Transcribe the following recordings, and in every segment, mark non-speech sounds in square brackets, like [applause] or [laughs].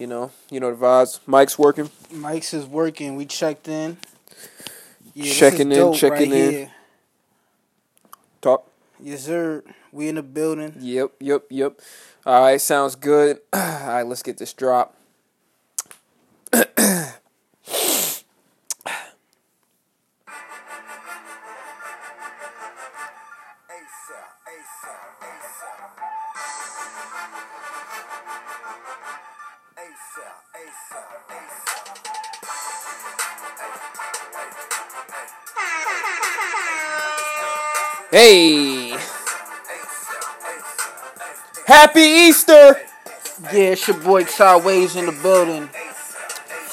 You know, you know the vibes. Mike's working. Mike's is working. We checked in. Yeah, checking in, checking right in. Here. Talk. Yes, sir. We in the building. Yep, yep, yep. All right, sounds good. [clears throat] All right, let's get this drop. Hey! Happy Easter! Yeah, it's your boy Sideways in the building.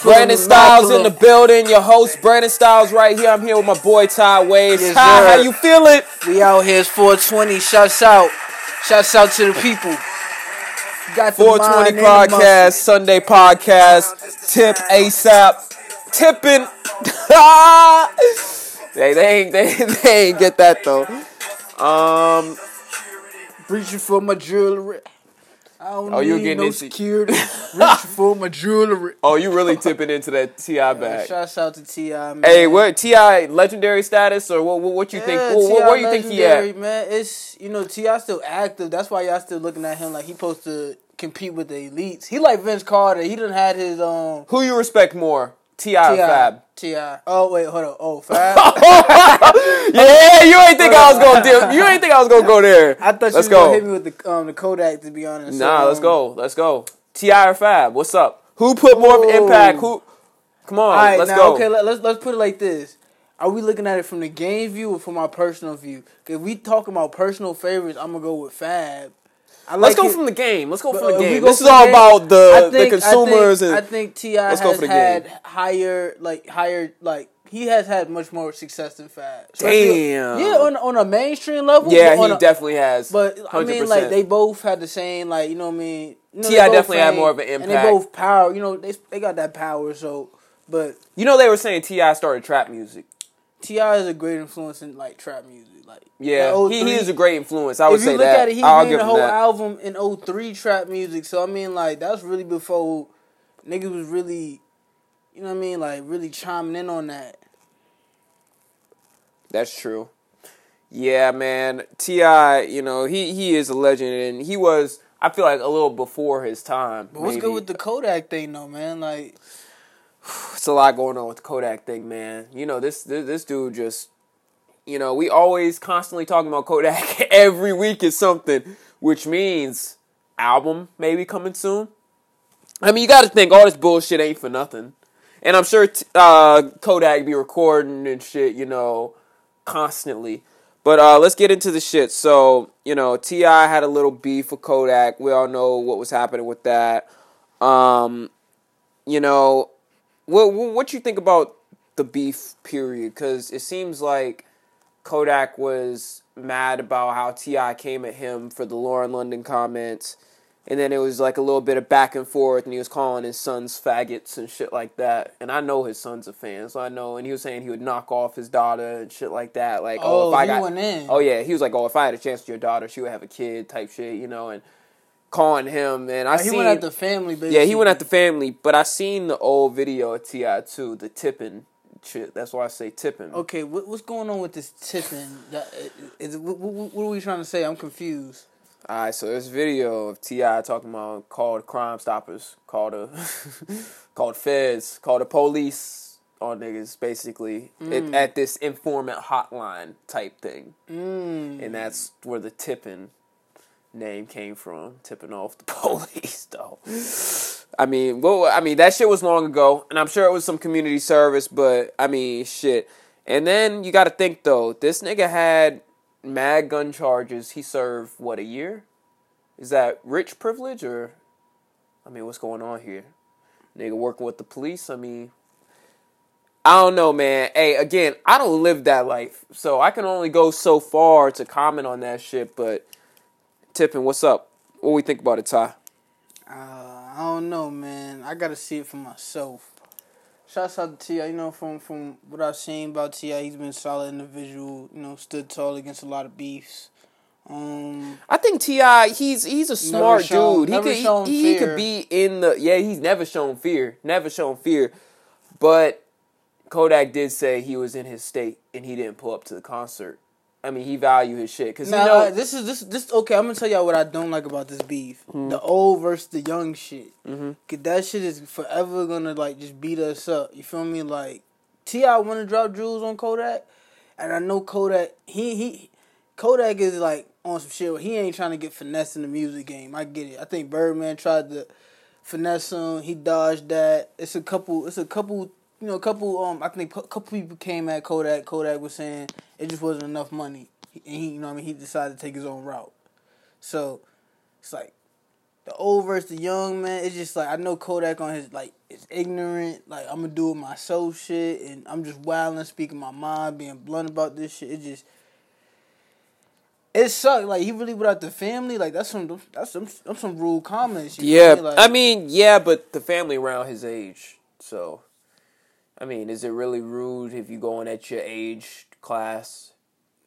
Brandon Styles in the building. Your host Brandon Styles right here. I'm here with my boy Ty Waves. Yes, Hi, how you feeling? We out here. It's 420. Shouts out. Shouts out to the people. Got 420 podcast, Sunday podcast, tip ASAP, tipping. [laughs] they, they ain't they, [laughs] they ain't get that though. Um, reaching for my jewelry. I don't oh, you getting no into security. [laughs] reaching for my jewelry. Oh, you really tipping into that Ti bag? Yeah, shouts out to Ti. Man. Hey, what Ti legendary status or what? What, what you yeah, think? What, what, where you think he at? Man, it's you know Ti still active. That's why y'all still looking at him like he supposed to compete with the elites. He like Vince Carter. He didn't had his um. Who you respect more, Ti or Fab? Ti. Oh wait, hold on. Oh, [laughs] Fab. yeah, you ain't think I was gonna do. You ain't think I was gonna go there. I thought you was go. gonna hit me with the um the Kodak. To be honest. Nah, so, let's um, go. Let's go. Ti or Fab? What's up? Who put more impact? Who? Come on, right, let's now, go. Okay, let, let's let's put it like this. Are we looking at it from the game view or from our personal view? If we talking about personal favorites, I'm gonna go with Fab. Like Let's go it. from the game. Let's go but, from the uh, game. This is all game, about the think, the consumers I think, and. I think Ti has had higher like higher like he has had much more success than Fab. Damn. Yeah, on on a mainstream level. Yeah, he a, definitely has. But 100%. I mean, like they both had the same like you know what I mean. You know, Ti definitely had more of an impact, and they both power. You know, they they got that power. So, but you know, they were saying Ti started trap music. Ti is a great influence in like trap music. Like yeah, like he, he is a great influence. I would say that. If you look at it, he I'll made the whole album in 03 trap music. So I mean, like that's really before niggas was really, you know what I mean, like really chiming in on that. That's true. Yeah, man. Ti, you know, he he is a legend, and he was. I feel like a little before his time. But what's maybe. good with the Kodak thing, though, man? Like, [sighs] it's a lot going on with the Kodak thing, man. You know, this this, this dude just, you know, we always constantly talking about Kodak. [laughs] Every week is something, which means album maybe coming soon. I mean, you got to think all this bullshit ain't for nothing, and I'm sure uh, Kodak be recording and shit. You know constantly. But uh, let's get into the shit. So, you know, T.I. had a little beef with Kodak. We all know what was happening with that. Um, you know, what what you think about the beef period? Because it seems like Kodak was mad about how T.I. came at him for the Lauren London comments and then it was like a little bit of back and forth, and he was calling his sons faggots and shit like that. And I know his sons are fans, so I know. And he was saying he would knock off his daughter and shit like that. Like, oh, oh if I got, went in. oh yeah, he was like, oh, if I had a chance to your daughter, she would have a kid, type shit, you know, and calling him. And I oh, he seen, went at the family. Basically. Yeah, he went at the family. But I seen the old video of Ti too, the tipping shit. That's why I say tipping. Okay, what, what's going on with this tipping? Is, what, what are we trying to say? I'm confused. Alright, so this video of T.I. talking about called Crime Stoppers, called a [laughs] called Feds, called the police on niggas, basically mm. it, at this informant hotline type thing, mm. and that's where the tipping name came from, tipping off the [laughs] police though. I mean, well, I mean that shit was long ago, and I'm sure it was some community service, but I mean, shit. And then you got to think though, this nigga had mad gun charges. He served what a year? Is that rich privilege or? I mean, what's going on here? Nigga working with the police. I mean, I don't know, man. Hey, again, I don't live that life, so I can only go so far to comment on that shit. But Tippin, what's up? What we think about it, Ty? Uh, I don't know, man. I gotta see it for myself. Shouts out to Ti. You know, from from what I've seen about Ti, he's been a solid individual. You know, stood tall against a lot of beefs. Um, I think Ti he's he's a smart shown- dude. He could he, he could be in the yeah. He's never shown fear. Never shown fear. But Kodak did say he was in his state and he didn't pull up to the concert. I mean, he value his shit because you know this is this this okay. I'm gonna tell y'all what I don't like about this beef: Hmm. the old versus the young shit. Mm-hmm. Cause that shit is forever gonna like just beat us up. You feel me? Like Ti want to drop jewels on Kodak, and I know Kodak. He he, Kodak is like on some shit. He ain't trying to get finesse in the music game. I get it. I think Birdman tried to finesse him. He dodged that. It's a couple. It's a couple. You know, a couple. Um, I think a couple people came at Kodak. Kodak was saying it just wasn't enough money, and he, you know, what I mean, he decided to take his own route. So it's like the old versus the young man. It's just like I know Kodak on his like it's ignorant. Like I'm gonna do it myself shit, and I'm just wilding, speaking my mind, being blunt about this shit. It just it sucked. Like he really without the family. Like that's some that's some that's some rude comments. yeah. me? Like, I mean, yeah, but the family around his age. So, I mean, is it really rude if you going at your age class?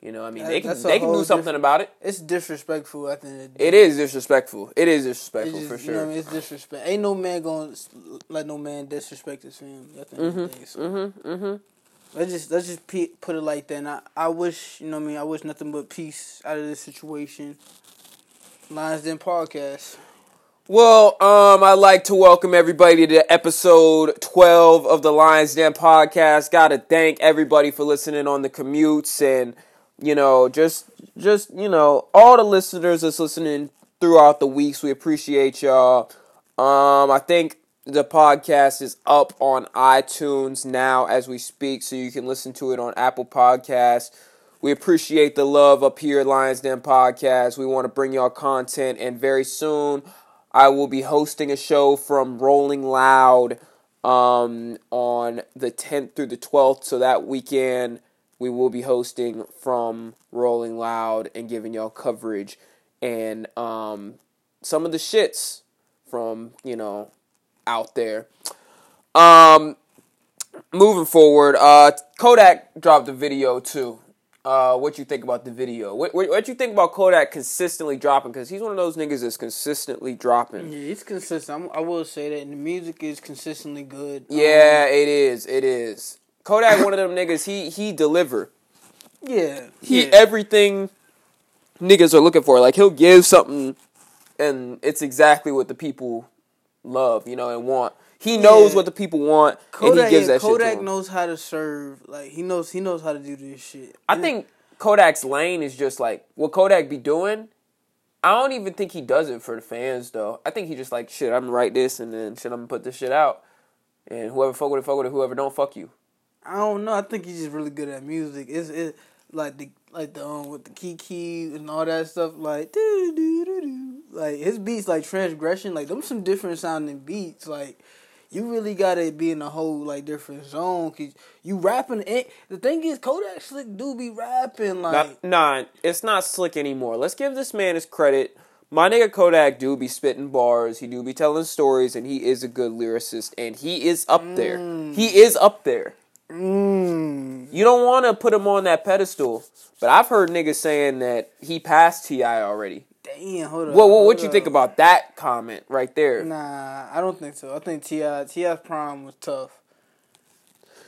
You know, I mean, That- they can they can do something about it. it's disrespectful. At the end of the day. It is disrespectful. It is disrespectful just, for You know sure. I mean? It's disrespect. Ain't no man gonna let no man disrespect his family. End of the so. Mm-hmm. Mm-hmm. Let's just let's just pe- put it like that. And I, I wish you know what I mean. I wish nothing but peace out of this situation. Lions Den podcast. Well, um, I'd like to welcome everybody to episode 12 of the Lions Den podcast. Got to thank everybody for listening on the commutes and, you know, just, just, you know, all the listeners that's listening throughout the weeks. We appreciate y'all. Um, I think the podcast is up on iTunes now as we speak, so you can listen to it on Apple Podcasts. We appreciate the love up here at Lions Den Podcast. We want to bring y'all content, and very soon I will be hosting a show from Rolling Loud um, on the 10th through the 12th. So that weekend, we will be hosting from Rolling Loud and giving y'all coverage and um, some of the shits from, you know, out there. Um, moving forward, uh, Kodak dropped a video too. Uh, what you think about the video? What what, what you think about Kodak consistently dropping? Because he's one of those niggas that's consistently dropping. Yeah, it's consistent. I'm, I will say that, and the music is consistently good. Yeah, it is. It is. Kodak, one of them niggas. He he deliver. Um, yeah, He yeah. everything niggas are looking for. Like he'll give something, and it's exactly what the people love, you know, and want. He knows Yeah. what the people want, Kodak, and he gives that shit to Kodak knows how to serve. Like he knows he knows how to do this shit. I think Kodak's lane is just like what Kodak be doing. I don't even think he does it for the fans though. I think he just like shit. I'm gonna write this and then shit. I'm gonna put this shit out, and whoever fuck with it, fuck with it. Whoever don't, fuck you. I don't know. I think he's just really good at music. It's it like the like the um with the key key and all that stuff. Like doo doo doo doo. Like his beats like transgression. Like them some different sounding beats. Like you really gotta be in a whole like different zone. Cause you rapping. And the thing is, Kodak Slick do be rapping like. Not, nah, it's not slick anymore. Let's give this man his credit. My nigga Kodak do be spitting bars. He do be telling stories, and he is a good lyricist, and he is up there. He is up there. Mm. You don't want to put him on that pedestal, but I've heard niggas saying that he passed Ti already. Damn, hold on. Well, what, what you up. think about that comment right there? Nah, I don't think so. I think Ti Ti's prime was tough.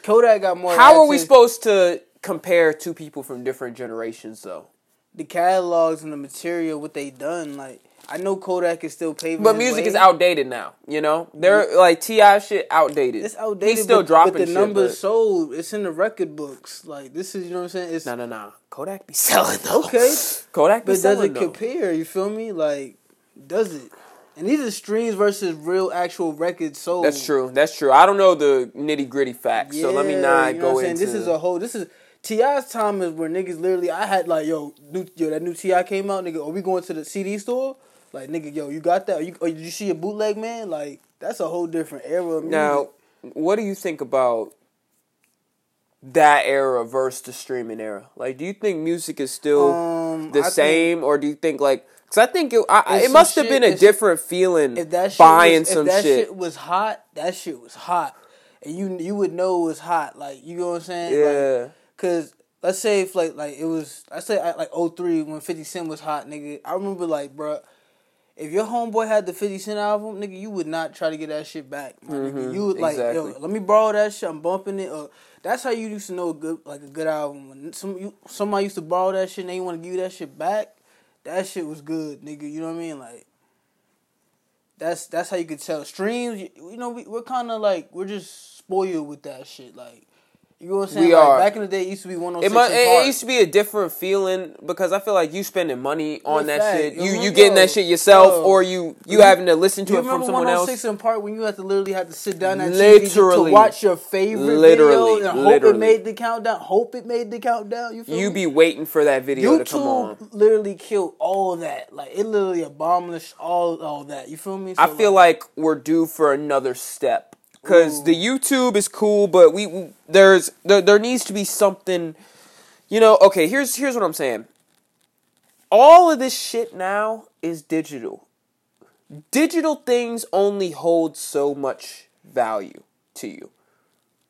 Kodak got more. How are we supposed to compare two people from different generations, though? the catalogs and the material, what they done. Like I know Kodak is still paving. But music way. is outdated now. You know, they're like Ti shit outdated. It's outdated. He's still but, dropping but the shit, numbers but- sold. It's in the record books. Like this is you know what I'm saying. It's No, no, no. Kodak be [laughs] selling though. Okay. Kodak be selling. but does it though. compare? You feel me? Like does it? And these are streams versus real actual records sold. That's true. That's true. I don't know the nitty gritty facts, so let me not you know go what I'm into. This is a whole. This is Ti's time is where niggas literally. I had like yo, new, yo, that new Ti came out, nigga. Are we going to the CD store? Like nigga, yo, you got that? Are you, or did you see a bootleg man? Like that's a whole different era. Of music. now, what do you think about that era versus the streaming era? Like, do you think music is still Um, the I same, or do you think like? Because I think it, I, it must have shit- been a different feeling if that shit buying was, some if that shit. shit was hot, that shit was hot, and you you would know it was hot. Like you know what I'm saying? Yeah. Like, Cause let's say if like like it was I say like 03 when Fifty Cent was hot, nigga. I remember like, bruh, if your homeboy had the Fifty Cent album, nigga, you would not try to get that shit back. My nigga. Mhm, You would like, yo, let me borrow that shit. I'm bumping it. Or that's how you used to know a good like a good album. When some you somebody used to borrow that shit and they want to give you that shit back, that shit was good, nigga. You know what I mean? Like. That's that's how you could tell streams. You, you know, we, we're kind of like we're just spoiled with that shit. Like, you know what I'm saying? We like, are. Back in the day, it used to be one hundred It, six. mu- it, it used to be a different feeling because I feel like you spending money on that fact. shit. Yo, You you getting that shit yourself, yo. or you you You- having to listen to you it from someone else. 106 & Park when you had to literally have to sit down at TV Literally. to watch your favorite Literally, video and hope literally. it made the countdown. Hope it made the countdown. You feel You me? be waiting for that video to come on. Literally killed all that. Like it literally abolished all all that. You feel me? I So, feel like we're due for another step because the YouTube is cool, but we, there's there, there needs to be something. You know, okay. Here's here's what I'm saying. All of this shit now is digital. Digital things only hold so much value to you.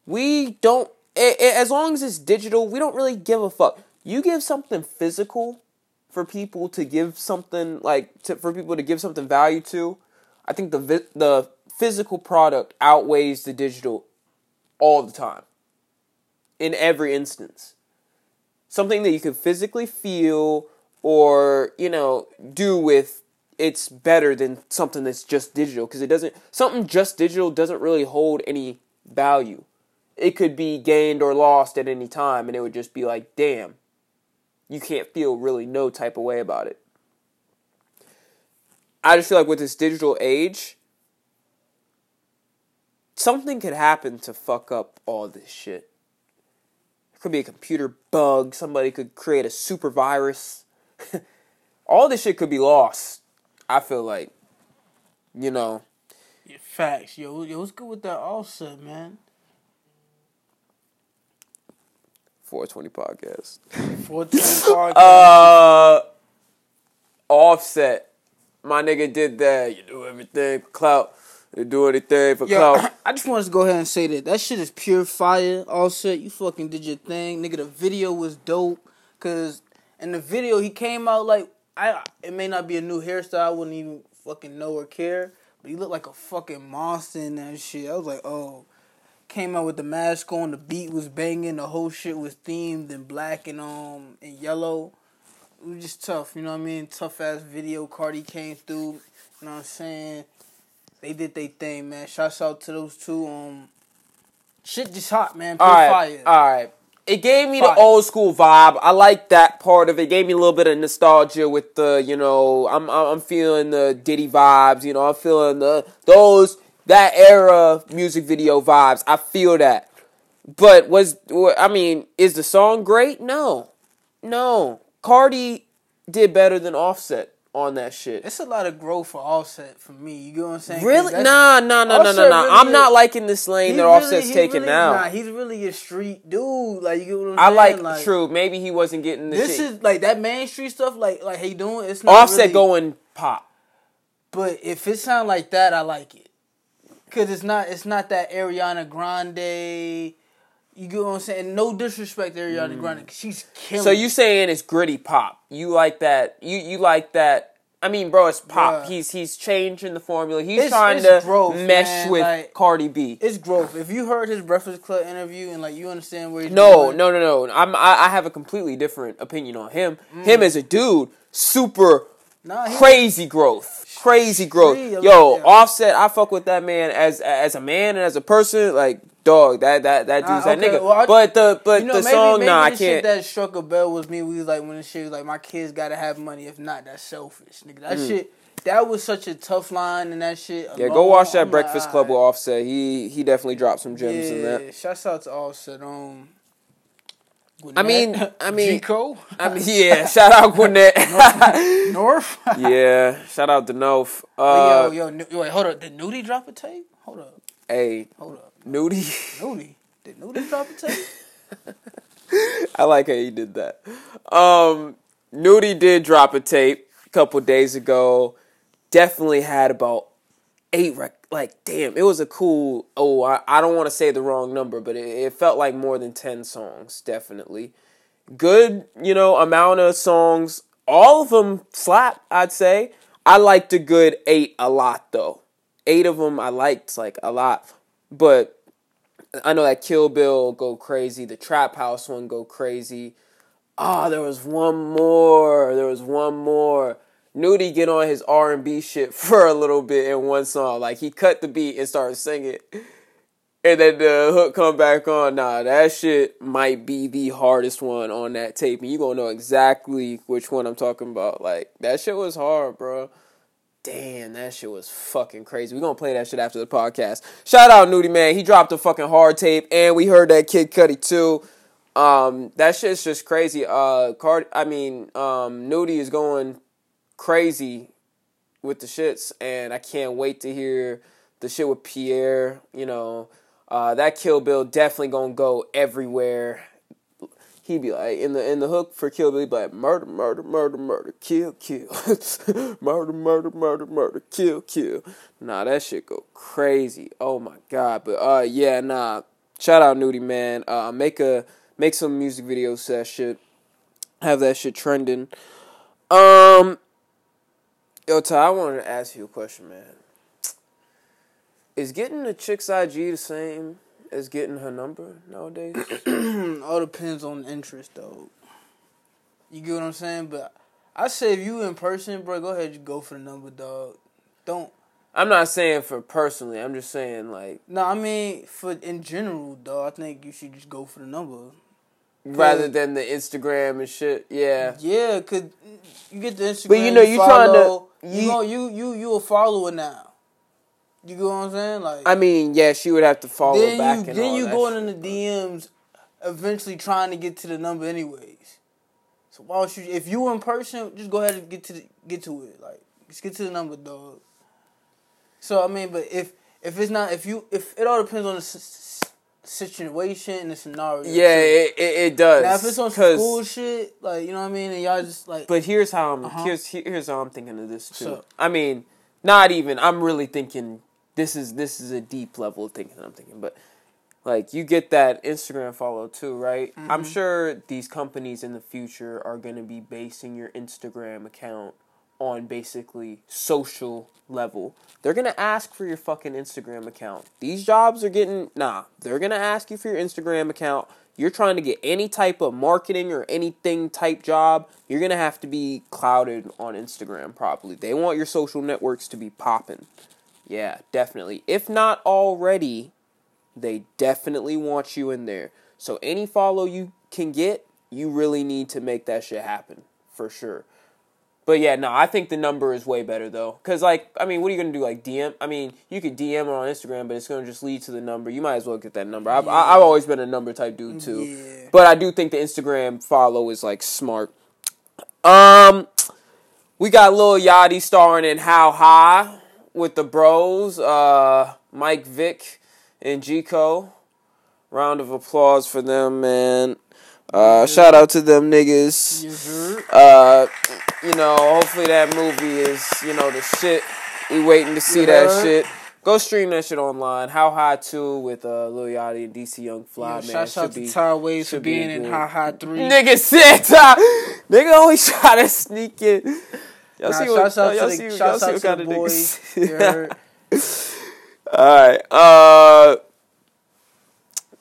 We don't. as long as it's digital, we don't really give a fuck. You give something physical for people to give something like to, for people to give something value to. I think the the physical product outweighs the digital all the time. In every instance, something that you can physically feel or you know do with it's better than something that's just digital because it doesn't something just digital doesn't really hold any value. It could be gained or lost at any time, and it would just be like, damn, you can't feel really no type of way about it. I just feel like with this digital age, something could happen to fuck up all this shit. It could be a computer bug, somebody could create a super virus. [laughs] all this shit could be lost. I feel like, you know, Yeah, facts. Yo, yo, what's good with that offset, man? 420 podcast. 410 [laughs] podcast. Uh, Offset, my nigga did that. You do everything clout. You do anything for Yo, clout. [clears throat] I just wanted to go ahead and say that that shit is pure fire. Offset, you fucking did your thing, nigga. The video was dope, cause in the video he came out like I. It may not be a new hairstyle, I wouldn't even fucking know or care, but he looked like a fucking monster in that shit. I was like, oh. Came out with the mask on, the beat was banging, the whole shit was themed in black and um and yellow. It was just tough, you know what I mean? Tough ass video. Cardi came through, you know what I'm saying? They did their thing, man. Shouts out to those two. Um, shit just hot, man. Pure All right, fire. all right. It gave me Fire. the old school vibe. I like that part of it. it. Gave me a little bit of nostalgia with the, you know, I'm I'm I'm feeling the Diddy vibes. You know, I'm feeling the those that era music video vibes. I feel that. But was I mean, is the song great? No, no. Cardi did better than Offset on that shit. It's a lot of growth for Offset for me. You get what I'm saying? Really? Nah, nah, nah, nah, nah, nah. really I'm is- not liking this lane that really- Offset's taking really- now. Nah, he's really a street dude. Like you get what I'm I saying? like, true. Maybe he wasn't getting the This shit. This is like that main street stuff. Like like he doing. It's not Offset going pop. But if it sound like that, I like it. Cause it's not it's not that Ariana Grande. You get what I'm saying? No disrespect to Ariana Grande. 'cause She's killing. Mm. So you saying it's gritty pop? You like that? You you like that? I mean, bro, it's pop. Bruh. He's he's changing the formula. He's It's- trying it's to growth, mesh man, with like- Cardi B. it's growth. If you heard his Breakfast Club interview and like you understand where he's No, going, no, no, no. I'm I, I have a completely different opinion on him. Mm. Him as a dude, super Nah, crazy growth, crazy growth. Yo, yeah. Offset, I fuck with that man as as a man and as a person. Like dog, that that that dude's Nah, that nigga. well, I- but the but you know, the maybe, song, maybe nah, I the shit can't. that struck a bell was me. We was like when the shit was like, my kids gotta have money. If not, that's selfish, nigga. That shit. That was such a tough line and that shit. Mm. Yeah, go watch that I'm like, Breakfast Club with. Offset. He he definitely dropped some gems in that. Yeah, shouts out to Offset. Um, I mean- I mean- G-Co, I mean, yeah, shout out Gwinnett. [laughs] North. [laughs] yeah, shout out to Nof. yo, Uh, yo, Nu- wait, hold up. Did Nudy drop a tape? Hold up, hey, hold up. Nudy. Nudy, did Nudy drop a tape? [laughs] I like how he did that. Um, Nudy did drop a tape a couple days ago. Definitely had about eight rec- like damn it was a cool oh i, I don't want to say the wrong number but it, it felt like more than 10 songs definitely good, you know, amount of songs. All of them slap, I'd say. I liked a good eight a lot though. Eight of them I liked like a lot, but I know that Kill Bill go crazy. The Trap House one go crazy. Ah, oh, there was one more. There was one more. Nudy get on his R and B shit [laughs] for a little bit in one song. Like he cut the beat and started singing, and then the hook come back on. Nah, that shit might be the hardest one on that tape, and you gonna know exactly which one I'm talking about. Like that shit was hard, bro. Damn, that shit was fucking crazy. We gonna play that shit after the podcast. Shout out Nudy man, he dropped a fucking hard tape, and we heard that Kid Cudi too. Um, that shit's just crazy. Uh, Card, I mean, um, Nudy is going crazy with the shits, and I can't wait to hear the shit with Pierre. You know, uh, that Kill Bill definitely gonna go everywhere. He'd be like in the in the hook for Kill Bill, be like murder, murder, murder, murder, kill, kill, [laughs] murder, murder, murder, murder, kill, kill. Nah, that shit go crazy. Oh my god, but uh, yeah, nah. Shout out Nudy man. Uh, make a make some music videos that shit. Have that shit trending. Um, Yo, Ty, I wanted to ask you a question, man. Is getting a chick's IG the same as getting her number nowadays? [clears throat] All depends on interest, though. You get what I'm saying? But I say if you in person, bro, go ahead and go for the number, dog. Don't. I'm not saying for personally. I'm just saying like. No, I mean for in general, dog. I think you should just go for the number rather than the Instagram and shit. Yeah. Yeah, cause you get the Instagram. But you know, you trying to you you you you you a follower now. You get what I'm saying? Like, I mean, yeah, she would have to follow then back. You, then you going in the DMs, eventually trying to get to the number anyways. So why don't you? If you in person, just go ahead and get to the, get to it. Like, just get to the number, dog. So I mean, but if if it's not, if you if it all depends on the situation and the scenario. Yeah, it, it, it, does. Now if it's on school shit, like you know what I mean, and y'all just like. But here's how I'm uh-huh. here's here's how I'm thinking of this too. So, I mean, not even. I'm really thinking this is this is a deep level of thinking. I'm thinking, but like you get that Instagram follow too, right? Mm-hmm. I'm sure these companies in the future are going to be basing your Instagram account on basically social level. They're gonna ask for your fucking Instagram account. These jobs are getting nah. They're gonna ask you for your Instagram account. You're trying to get any type of marketing or anything type job, you're gonna have to be clouded on Instagram properly. They want your social networks to be popping. Yeah, definitely. If not already, they definitely want you in there. So any follow you can get, you really need to make that shit happen for sure. But yeah, no, I think the number is way better though. Cause like, I mean, what are you gonna do? Like DM? I mean, you could DM her on Instagram, but it's gonna just lead to the number. You might as well get that number. I've, yeah. I've always been a number type dude too. Yeah. But I do think the Instagram follow is like smart. Um, we got Lil Yachty starring in How High with the Bros, uh, Mike Vick and Gico. Round of applause for them, man. Uh, shout out to them niggas. Uh, you know, hopefully that movie is, you know, the shit. We waiting to see that shit. Go stream that shit online. How High 2 with uh, Lil Yachty and DC Young Fly, yeah, man. Shout out to Ty Waves for being be in How High 3. Nigga said Ty. Nigga always [laughs] try to sneak it. Y'all nah, see what, y'all, y'all y'all see what kind of boys. [laughs] niggas. Alright. Uh,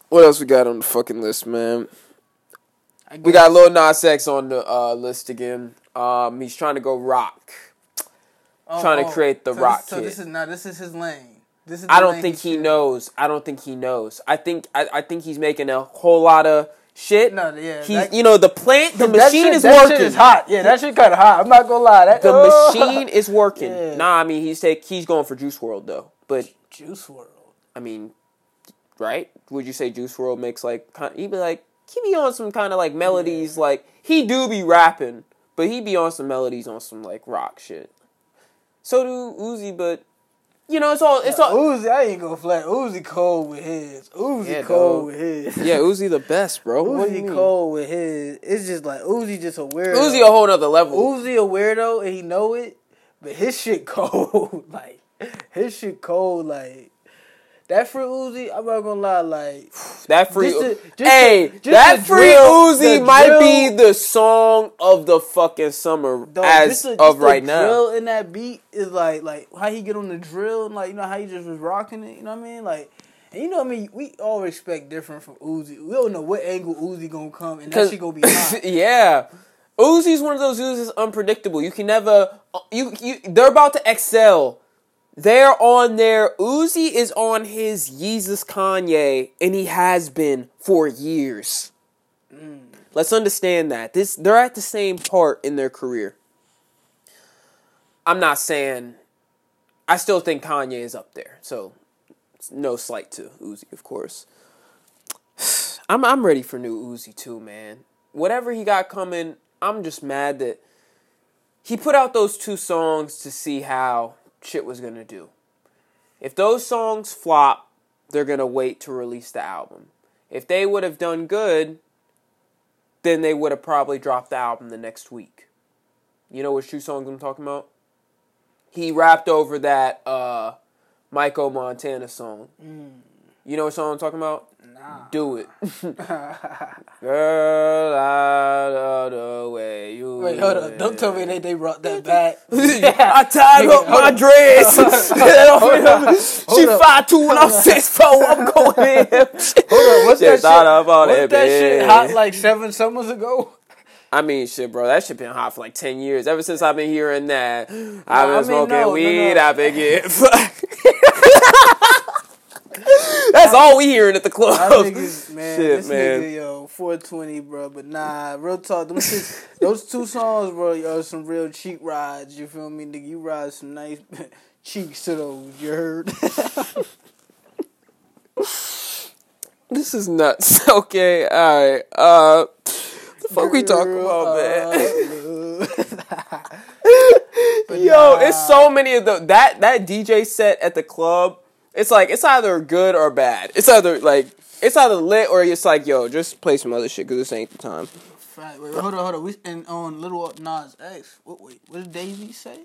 what else we got on the fucking list, man? We got Lil Nas X on the uh, list again. Um, he's trying to go rock, oh, trying to oh. create the so rock. This, so this is now this is his lane. This is I don't think he knows. I don't think he knows. I think I, I think he's making a whole lot of shit. No, yeah, he's that, you know the plant, the machine shit, is that working. Shit is hot. Yeah, that shit kind of hot. I'm not gonna lie. That, the oh. machine is [laughs] working. Yeah. Nah, I mean he's take he's going for Juice WRLD though. But Juice WRLD. I mean, right? Would you say Juice WRLD makes like be like he be on some kind of like melodies, yeah. like he do be rapping, but he be on some melodies on some like rock shit. So do Uzi, but you know it's all it's all Uzi. I ain't gonna flat Uzi cold with his. Uzi yeah, cold with his. [laughs] Yeah, Uzi the best, bro. Uzi cold with his. It's just like Uzi just a weirdo. Uzi a whole other level. Uzi a weirdo and he know it, but his shit [laughs] cold. like his shit cold. Like that free Uzi. I'm not gonna lie. Like that free, Just the- just hey, the- just that free drill- Uzi might be the song of the fucking summer Dog, as the- of right now. drill in that beat is like like how he get on the drill and like you know how he just was rocking it. You know what I mean? Like, and you know what I mean? We all expect different from Uzi. We don't know what angle Uzi gonna come and that shit gonna be [laughs] hot. yeah. Uzi's one of those dudes that's unpredictable. You can never uh, you you they're about to excel. They're on their Uzi is on his Yeezus Kanye and he has been for years. Mm. Let's understand that. This they're at the same part in their career. I'm not saying I still think Kanye is up there. So no slight to Uzi, of course. [sighs] I'm I'm ready for new Uzi too, man. Whatever he got coming, I'm just mad that he put out those two songs to see how shit was gonna do. If those songs flop, they're gonna wait to release the album. If they would have done good, then they would have probably dropped the album the next week. You know which two songs I'm talking about? He rapped over that uh Michael Montana song. You know what song I'm talking about? Nah. Do it. [laughs] [laughs] Girl, out of the way you Wait, hold on. Don't tell me they, they brought that [laughs] back. I tied Nigga, up my dress. she Hold five two and I'm six four. I'm going in. Hold on, what's that shit? thought up Wasn't that that shit hot like seven summers ago? I mean, shit, bro. That shit been hot for like ten years. Ever since I've been hearing that, I've been I mean, smoking no, weed. no. I've been getting. [laughs] That's all we hearing at the club. Niggas, [laughs] man, Shit, this man. nigga, yo, 420, bro. But nah, real talk, them shits, those two songs, bro, yo, some real cheek rides. You feel me, nigga? You ride some nice [laughs] cheeks to those. You heard? This is nuts. Okay, all right. Uh, the fuck we talking about, man? Yo, it's so many of the that that DJ set at the club. It's like it's either good or bad. It's either like it's either lit or it's like yo, just play some other shit because this ain't the time. Fact. Wait, hold on, hold on. We and on Little Nas X. What? Wait, what did Daisy say?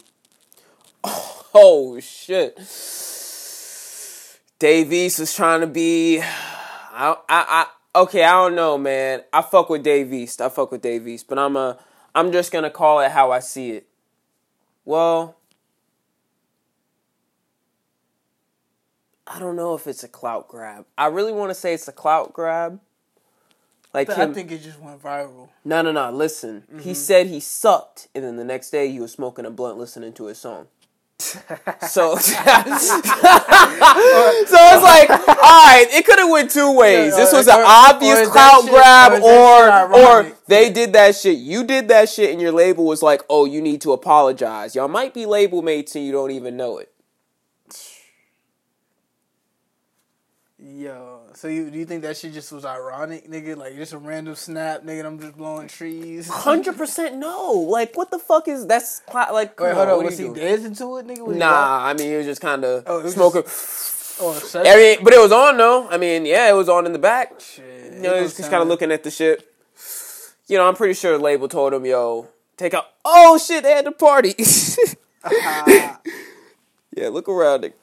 [laughs] Oh shit. Dave East was trying to be. I, I, I, okay, I don't know, man. I fuck with Dave East. I fuck with Dave East, but I'm a, I'm just gonna call it how I see it. Well, I don't know if it's a clout grab. I really want to say it's a clout grab. Like I him, think it just went viral. no, no, no. Listen, he mm-hmm. said he sucked, and then the next day he was smoking a blunt listening to his song. [laughs] so, [laughs] [laughs] so it's like, all right, it could have went two ways. Yeah, This was an or- obvious clout shit- grab, or is that shit or or they did that shit. You did that shit, and your label was like, oh, you need to apologize. Y'all might be label mates, and you don't even know it. Yo, so you do you think that shit just was ironic, nigga? Like just a random snap, nigga. I'm just blowing trees. Hundred percent no. Like, what the fuck is that's? Like, Wait, hold on, on. Was he doing? dancing to it, nigga? Was Nah, I mean, he was just kind of Oh, smoking. rap- Oh, sex? I mean, but it was on though. I mean, yeah, it was on in the back. Shit, You know, just kind of looking at the shit. You know, I'm pretty sure the label told him, "Yo, take out." Oh shit, they had the party. Ah, [laughs] [laughs] yeah, look around. It.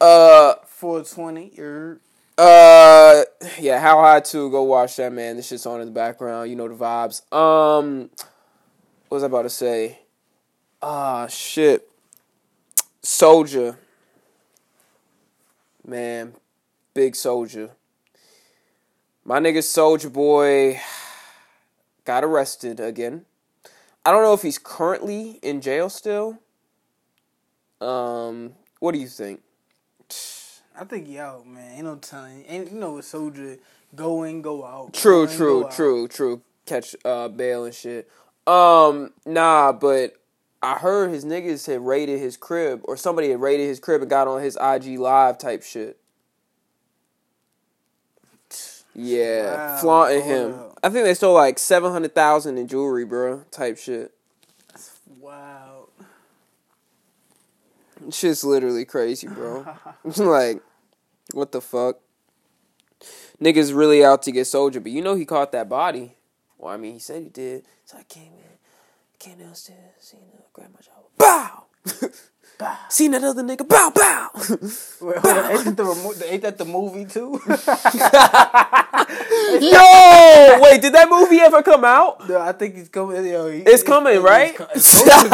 Uh, 420. You're uh, yeah. How high to go watch that man? This shit's on in the background. You know the vibes. Um, what was I about to say? Ah, shit. Soldier. Man, big soldier. My nigga Soldier Boy got arrested again. I don't know if he's currently in jail still. Um, what do you think? I think he out, man. Ain't no telling. Ain't you know a soldier go in, go out. True, go in, true, go out. true, true. Catch uh bail and shit. Um, nah, but I heard his niggas had raided his crib, or somebody had raided his crib and got on his IG live type shit. Yeah, Wow, flaunting him. up. I think they stole like seven hundred thousand in jewelry, bro. Type shit. Wow. Shit's literally crazy, bro. [laughs] [laughs] like, what the fuck? Niggas really out to get Soldier, but you know he caught that body. Well, I mean, he said he did. So I came in, came downstairs, seen her, grabbed my shower, bow, [laughs] Seen that other nigga? Bow bow. Wait, hold on. Ain't, that the remo- ain't that the movie too? [laughs] [laughs] Yo, wait, did that movie ever come out? no, I think he's coming. Yo, he, It's coming, right? co- [laughs] it's supposed.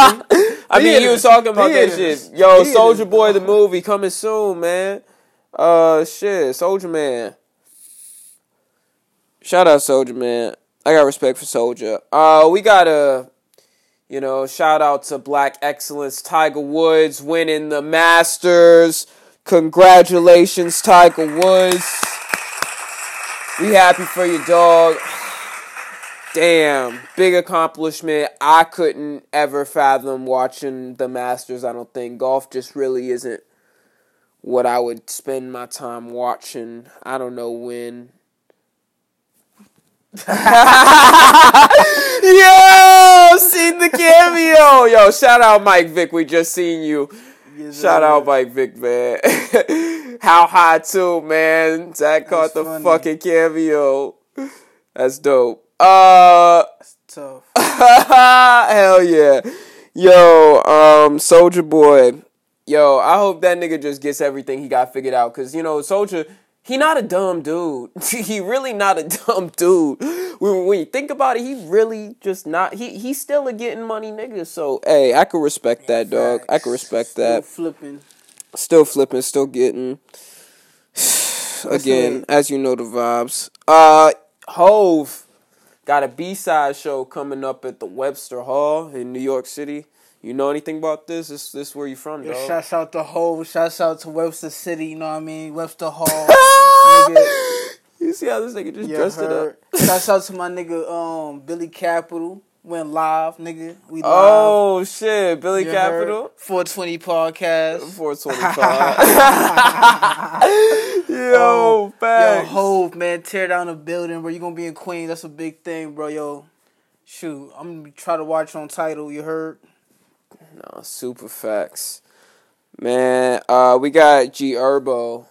I mean, you was talking about that shit. Yo, Soldier Boy, the movie coming soon, man. Uh, shit, Soldier Man. Shout out Soldier Man. I got respect for Soldier. Uh, we got a, you know, shout out to Black Excellence, Tiger Woods winning the Masters. Congratulations, Tiger Woods. We happy for you, dog. [sighs] Damn, big accomplishment. I couldn't ever fathom watching the Masters. I don't think golf just really isn't what I would spend my time watching. I don't know when. [laughs] Yo, seen the cameo. Yo, shout out Mike Vick. We just seen you. Yes, Shout out Mike Vick, man. [laughs] How high too, man. Zach caught the funny. fucking cameo. That's dope. Uh Tough. [laughs] hell yeah. Yo, um, Soldier Boy. Yo, I hope that nigga just gets everything he got figured out. Cause you know, Soldier, he not a dumb dude. [laughs] he really not a dumb dude. When, when you think about it, he really just not. He he's still a getting money nigga. So hey, I could respect that, dog. I could respect that. Still that. flipping. Still flipping, still getting. [sighs] Again, as you know the vibes. Uh, Hove got a B side show coming up at the Webster Hall in New York City. You know anything about this? This this where you from, Yo, dog? shouts out to Hove. Shouts out to Webster City. You know what I mean? Webster Hall. [laughs] nigga. You see how this nigga just Yeah, dressed it up? Shouts out to my nigga um Billy Capital. Went live, nigga. We live. Oh shit, Billy You Capital. heard? 420 podcast. 425. [laughs] [laughs] Yo, Yo, facts. Hove, man, tear down the building, bro. You gonna be in Queens. That's a big thing, bro. Yo, shoot, I'm gonna try to watch on Tidal. You heard? No, super facts. Man, uh, we got G Herbo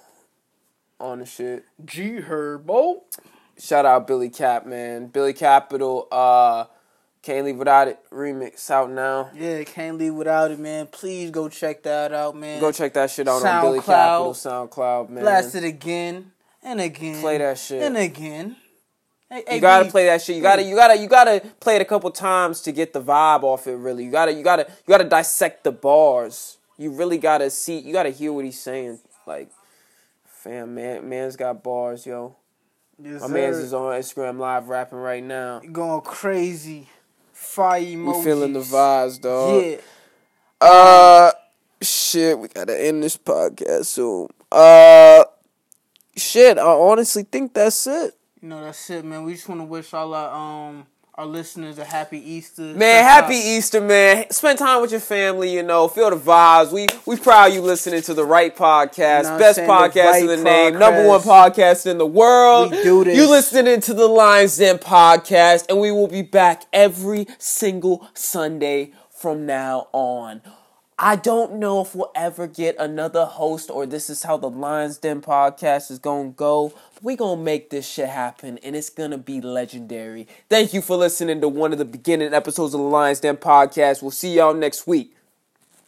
on the shit. G Herbo. Shout out Billy Cap, man. Billy Capital, uh, Can't Leave Without It remix out now. Yeah, can't leave without it, man. Please go check that out, man. Go check that shit out on Billy SoundCloud. Capital SoundCloud, man. Blast it again and again. Play that shit. and again. Hey, You gotta play that shit. You gotta, you gotta, you gotta play it a couple times to get the vibe off it. Really, you gotta, you gotta, you gotta dissect the bars. You really gotta see. You gotta hear what he's saying. Like, fam, man, man's got bars, yo. Yes, My sir. man's is on Instagram live rapping right now. going crazy. Fire emojis. We feeling the vibes, dog. Yeah. Uh, shit, we gotta end this podcast soon. Uh, shit, I honestly think that's it. You know that's it, man. We just want to wish all our um our listeners a happy Easter. Man, happy Easter, man. Spend time with your family, you know, feel the vibes. We we proud you listening to the right podcast. You know Best saying? The podcast right in the name. podcast. Number one podcast in the world. We do this. You listening to the Lions Den podcast, and we will be back every single Sunday from now on. I don't know if we'll ever get another host or this is how the Lions Den podcast is going to go. We to make this shit happen and it's to be legendary. Thank you for listening to one of the beginning episodes of the Lions Den podcast. We'll see y'all next week.